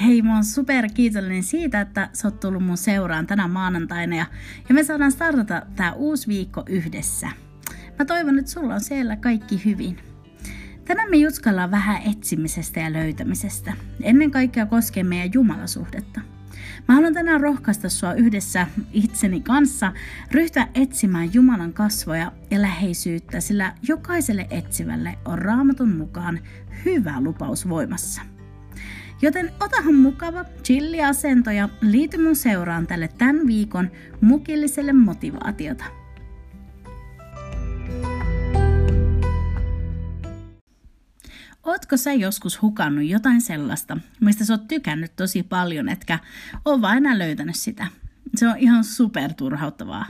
Hei, mä oon super kiitollinen siitä, että sä oot tullut mun seuraan tänä maanantaina ja, ja me saadaan startata tää uusi viikko yhdessä. Mä toivon, että sulla on siellä kaikki hyvin. Tänään me jutskaillaan vähän etsimisestä ja löytämisestä. Ennen kaikkea koskee meidän jumalasuhdetta. Mä haluan tänään rohkaista sua yhdessä itseni kanssa ryhtyä etsimään Jumalan kasvoja ja läheisyyttä, sillä jokaiselle etsivälle on raamatun mukaan hyvä lupaus voimassa. Joten otahan mukava chilli-asento ja liity mun seuraan tälle tämän viikon mukilliselle motivaatiota. Ootko sä joskus hukannut jotain sellaista, mistä sä oot tykännyt tosi paljon, etkä oo vaan enää löytänyt sitä? Se on ihan superturhauttavaa.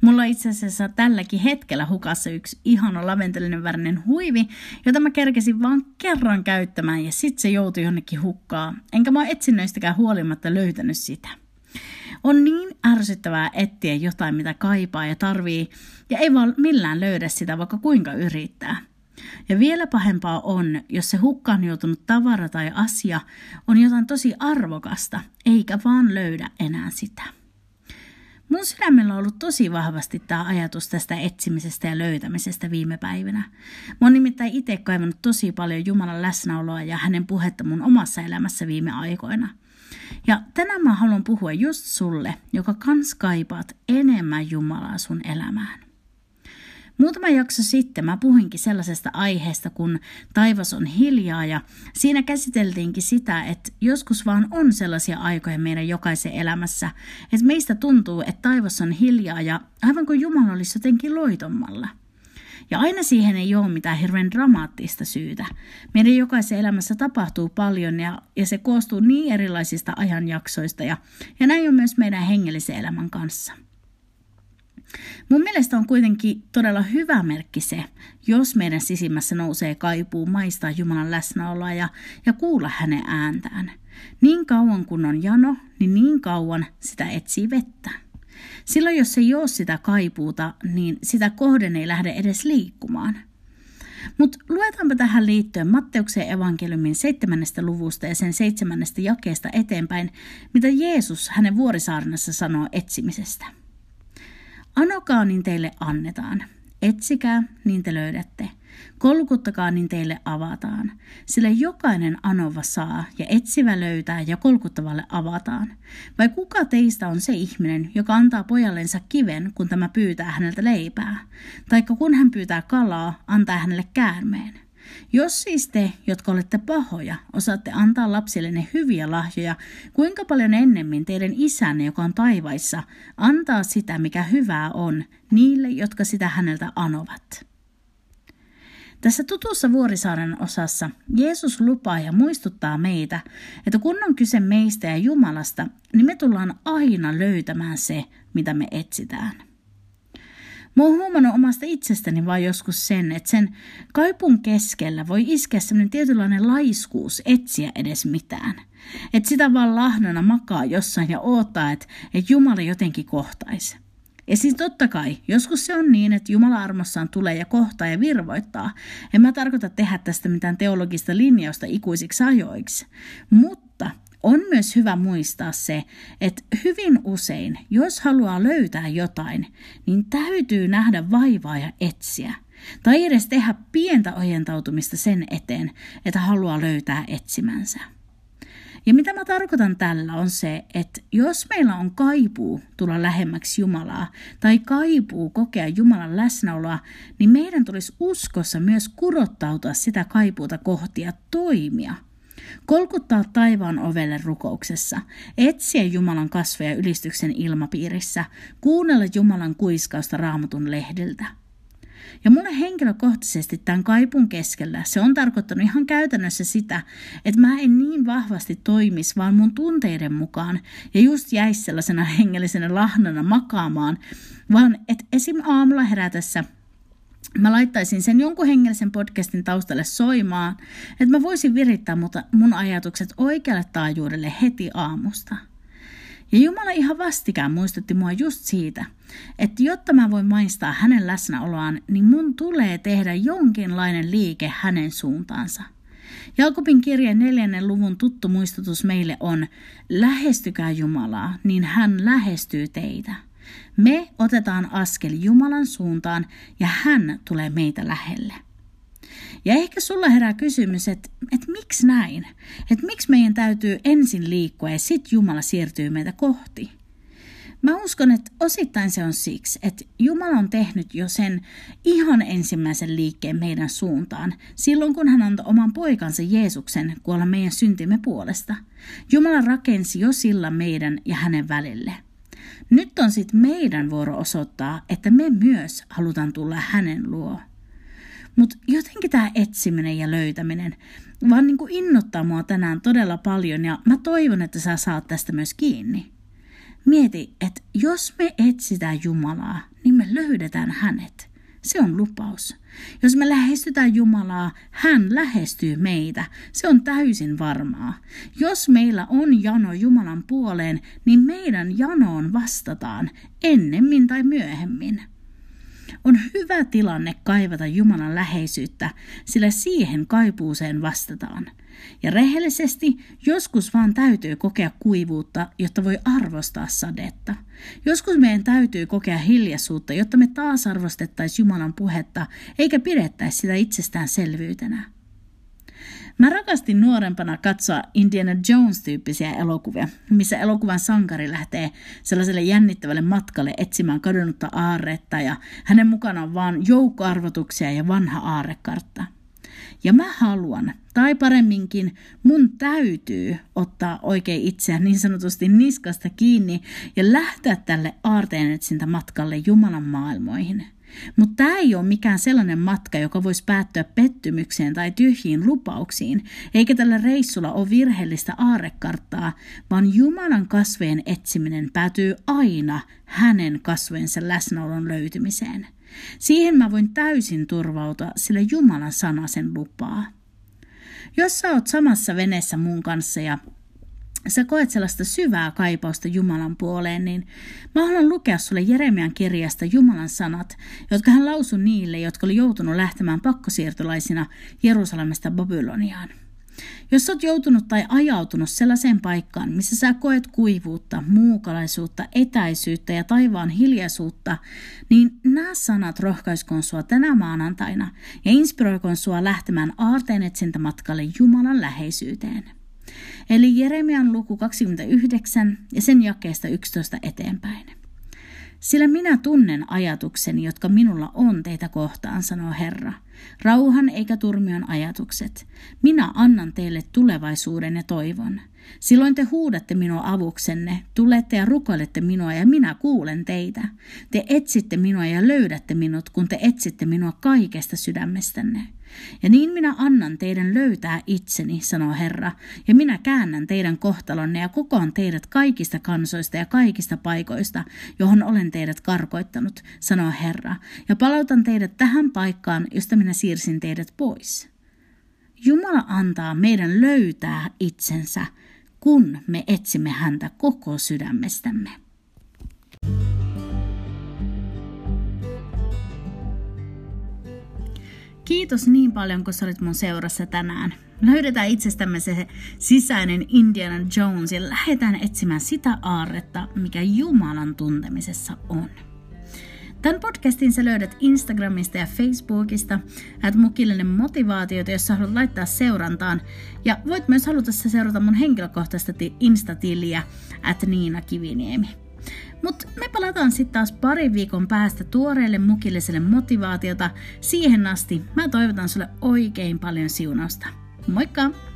Mulla on itse asiassa tälläkin hetkellä hukassa yksi ihana laventelinen värinen huivi, jota mä kerkesin vaan kerran käyttämään ja sit se joutui jonnekin hukkaa. Enkä mä etsinnöistäkään huolimatta löytänyt sitä. On niin ärsyttävää etsiä jotain, mitä kaipaa ja tarvii, ja ei vaan millään löydä sitä, vaikka kuinka yrittää. Ja vielä pahempaa on, jos se hukkaan joutunut tavara tai asia on jotain tosi arvokasta, eikä vaan löydä enää sitä. Mun sydämellä on ollut tosi vahvasti tämä ajatus tästä etsimisestä ja löytämisestä viime päivinä. Mä oon nimittäin itse kaivannut tosi paljon Jumalan läsnäoloa ja hänen puhetta mun omassa elämässä viime aikoina. Ja tänään mä haluan puhua just sulle, joka kans kaipaat enemmän Jumalaa sun elämään. Muutama jakso sitten mä puhuinkin sellaisesta aiheesta, kun taivas on hiljaa ja siinä käsiteltiinkin sitä, että joskus vaan on sellaisia aikoja meidän jokaisen elämässä, että meistä tuntuu, että taivas on hiljaa ja aivan kuin Jumala olisi jotenkin loitommalla. Ja aina siihen ei ole mitään hirveän dramaattista syytä. Meidän jokaisen elämässä tapahtuu paljon ja, ja se koostuu niin erilaisista ajanjaksoista ja, ja näin on myös meidän hengellisen elämän kanssa – Mun mielestä on kuitenkin todella hyvä merkki se, jos meidän sisimmässä nousee kaipuu maistaa Jumalan läsnäoloa ja, ja kuulla hänen ääntään. Niin kauan kun on jano, niin niin kauan sitä etsii vettä. Silloin jos ei ole sitä kaipuuta, niin sitä kohden ei lähde edes liikkumaan. Mutta luetaanpa tähän liittyen Matteuksen evankeliumin seitsemännestä luvusta ja sen seitsemännestä jakeesta eteenpäin, mitä Jeesus hänen vuorisaarnassa sanoo etsimisestä. Anokaa, niin teille annetaan. Etsikää, niin te löydätte. Kolkuttakaa, niin teille avataan. Sillä jokainen anova saa ja etsivä löytää ja kolkuttavalle avataan. Vai kuka teistä on se ihminen, joka antaa pojallensa kiven, kun tämä pyytää häneltä leipää? Taikka kun hän pyytää kalaa, antaa hänelle käärmeen? Jos siis te, jotka olette pahoja, osaatte antaa lapsillenne hyviä lahjoja, kuinka paljon ennemmin teidän isänne, joka on taivaissa, antaa sitä, mikä hyvää on, niille, jotka sitä häneltä anovat. Tässä tutussa Vuorisaaren osassa Jeesus lupaa ja muistuttaa meitä, että kun on kyse meistä ja Jumalasta, niin me tullaan aina löytämään se, mitä me etsitään. Mä oon huomannut omasta itsestäni vaan joskus sen, että sen kaipun keskellä voi iskeä sellainen tietynlainen laiskuus etsiä edes mitään. Että sitä vaan lahnana makaa jossain ja odottaa, että, että Jumala jotenkin kohtaisi. Ja siis totta kai, joskus se on niin, että Jumala armossaan tulee ja kohtaa ja virvoittaa. En mä tarkoita tehdä tästä mitään teologista linjausta ikuisiksi ajoiksi. Mutta on myös hyvä muistaa se, että hyvin usein, jos haluaa löytää jotain, niin täytyy nähdä vaivaa ja etsiä. Tai edes tehdä pientä ojentautumista sen eteen, että haluaa löytää etsimänsä. Ja mitä mä tarkoitan tällä on se, että jos meillä on kaipuu tulla lähemmäksi Jumalaa tai kaipuu kokea Jumalan läsnäoloa, niin meidän tulisi uskossa myös kurottautua sitä kaipuuta kohti ja toimia – Kolkuttaa taivaan ovelle rukouksessa, etsiä Jumalan kasvoja ylistyksen ilmapiirissä, kuunnella Jumalan kuiskausta raamatun lehdiltä. Ja mulle henkilökohtaisesti tämän kaipun keskellä se on tarkoittanut ihan käytännössä sitä, että mä en niin vahvasti toimis vaan mun tunteiden mukaan ja just jäisi sellaisena hengellisenä lahnana makaamaan, vaan että esim. aamulla herätessä mä laittaisin sen jonkun hengellisen podcastin taustalle soimaan, että mä voisin virittää mun ajatukset oikealle taajuudelle heti aamusta – ja Jumala ihan vastikään muistutti mua just siitä, että jotta mä voin maistaa hänen läsnäoloaan, niin mun tulee tehdä jonkinlainen liike hänen suuntaansa. Jakobin kirjeen neljännen luvun tuttu muistutus meille on, lähestykää Jumalaa, niin hän lähestyy teitä. Me otetaan askel Jumalan suuntaan ja hän tulee meitä lähelle. Ja ehkä sulla herää kysymys, että, että miksi näin? Että miksi meidän täytyy ensin liikkua ja sitten Jumala siirtyy meitä kohti? Mä uskon, että osittain se on siksi, että Jumala on tehnyt jo sen ihan ensimmäisen liikkeen meidän suuntaan, silloin kun hän antoi oman poikansa Jeesuksen kuolla meidän syntimme puolesta. Jumala rakensi jo sillä meidän ja hänen välille. Nyt on sitten meidän vuoro osoittaa, että me myös halutaan tulla hänen luo. Mutta jotenkin tämä etsiminen ja löytäminen vaan niin kuin innottaa mua tänään todella paljon ja mä toivon, että sä saat tästä myös kiinni. Mieti, että jos me etsitään Jumalaa, niin me löydetään hänet. Se on lupaus. Jos me lähestytään Jumalaa, hän lähestyy meitä. Se on täysin varmaa. Jos meillä on jano Jumalan puoleen, niin meidän janoon vastataan ennemmin tai myöhemmin. On hyvä tilanne kaivata Jumalan läheisyyttä, sillä siihen kaipuuseen vastataan. Ja rehellisesti joskus vaan täytyy kokea kuivuutta, jotta voi arvostaa sadetta. Joskus meidän täytyy kokea hiljaisuutta, jotta me taas arvostettaisiin Jumalan puhetta, eikä pidettäisi sitä itsestäänselvyytenä. Mä rakastin nuorempana katsoa Indiana Jones-tyyppisiä elokuvia, missä elokuvan sankari lähtee sellaiselle jännittävälle matkalle etsimään kadonnutta aarretta ja hänen mukana on vaan joukkoarvotuksia ja vanha aarrekartta. Ja mä haluan, tai paremminkin mun täytyy ottaa oikein itseään niin sanotusti niskasta kiinni ja lähteä tälle aarteen etsintä matkalle Jumalan maailmoihin – mutta tämä ei ole mikään sellainen matka, joka voisi päättyä pettymykseen tai tyhjiin lupauksiin, eikä tällä reissulla ole virheellistä aarekarttaa, vaan Jumalan kasveen etsiminen päätyy aina hänen kasvojensa läsnäolon löytymiseen. Siihen mä voin täysin turvautua, sillä Jumalan sana sen lupaa. Jos sä oot samassa veneessä mun kanssa ja sä koet sellaista syvää kaipausta Jumalan puoleen, niin mä haluan lukea sulle Jeremian kirjasta Jumalan sanat, jotka hän lausui niille, jotka oli joutunut lähtemään pakkosiirtolaisina Jerusalemesta Babyloniaan. Jos olet joutunut tai ajautunut sellaiseen paikkaan, missä sä koet kuivuutta, muukalaisuutta, etäisyyttä ja taivaan hiljaisuutta, niin nämä sanat rohkaiskoon sua tänä maanantaina ja inspiroikoon sua lähtemään aarteen etsintämatkalle Jumalan läheisyyteen. Eli Jeremian luku 29 ja sen jakeesta 11 eteenpäin. Sillä minä tunnen ajatukseni, jotka minulla on teitä kohtaan, sanoo Herra. Rauhan eikä turmion ajatukset. Minä annan teille tulevaisuuden ja toivon. Silloin te huudatte minua avuksenne, tulette ja rukoilette minua ja minä kuulen teitä. Te etsitte minua ja löydätte minut, kun te etsitte minua kaikesta sydämestänne. Ja niin minä annan teidän löytää itseni, sanoo Herra, ja minä käännän teidän kohtalonne ja kokoan teidät kaikista kansoista ja kaikista paikoista, johon olen teidät karkoittanut, sanoo Herra, ja palautan teidät tähän paikkaan, josta minä siirsin teidät pois. Jumala antaa meidän löytää itsensä, kun me etsimme häntä koko sydämestämme. Kiitos niin paljon, kun sä olit mun seurassa tänään. Löydetään itsestämme se sisäinen Indiana Jones ja lähdetään etsimään sitä aarretta, mikä Jumalan tuntemisessa on. Tämän podcastin sä löydät Instagramista ja Facebookista, että mukillinen motivaatiota, jos sä haluat laittaa seurantaan. Ja voit myös halutessa seurata mun henkilökohtaista instatiliä, että Niina Kiviniemi. Mutta me palataan sitten taas pari viikon päästä tuoreelle mukilliselle motivaatiota. Siihen asti mä toivotan sulle oikein paljon siunausta. Moikka!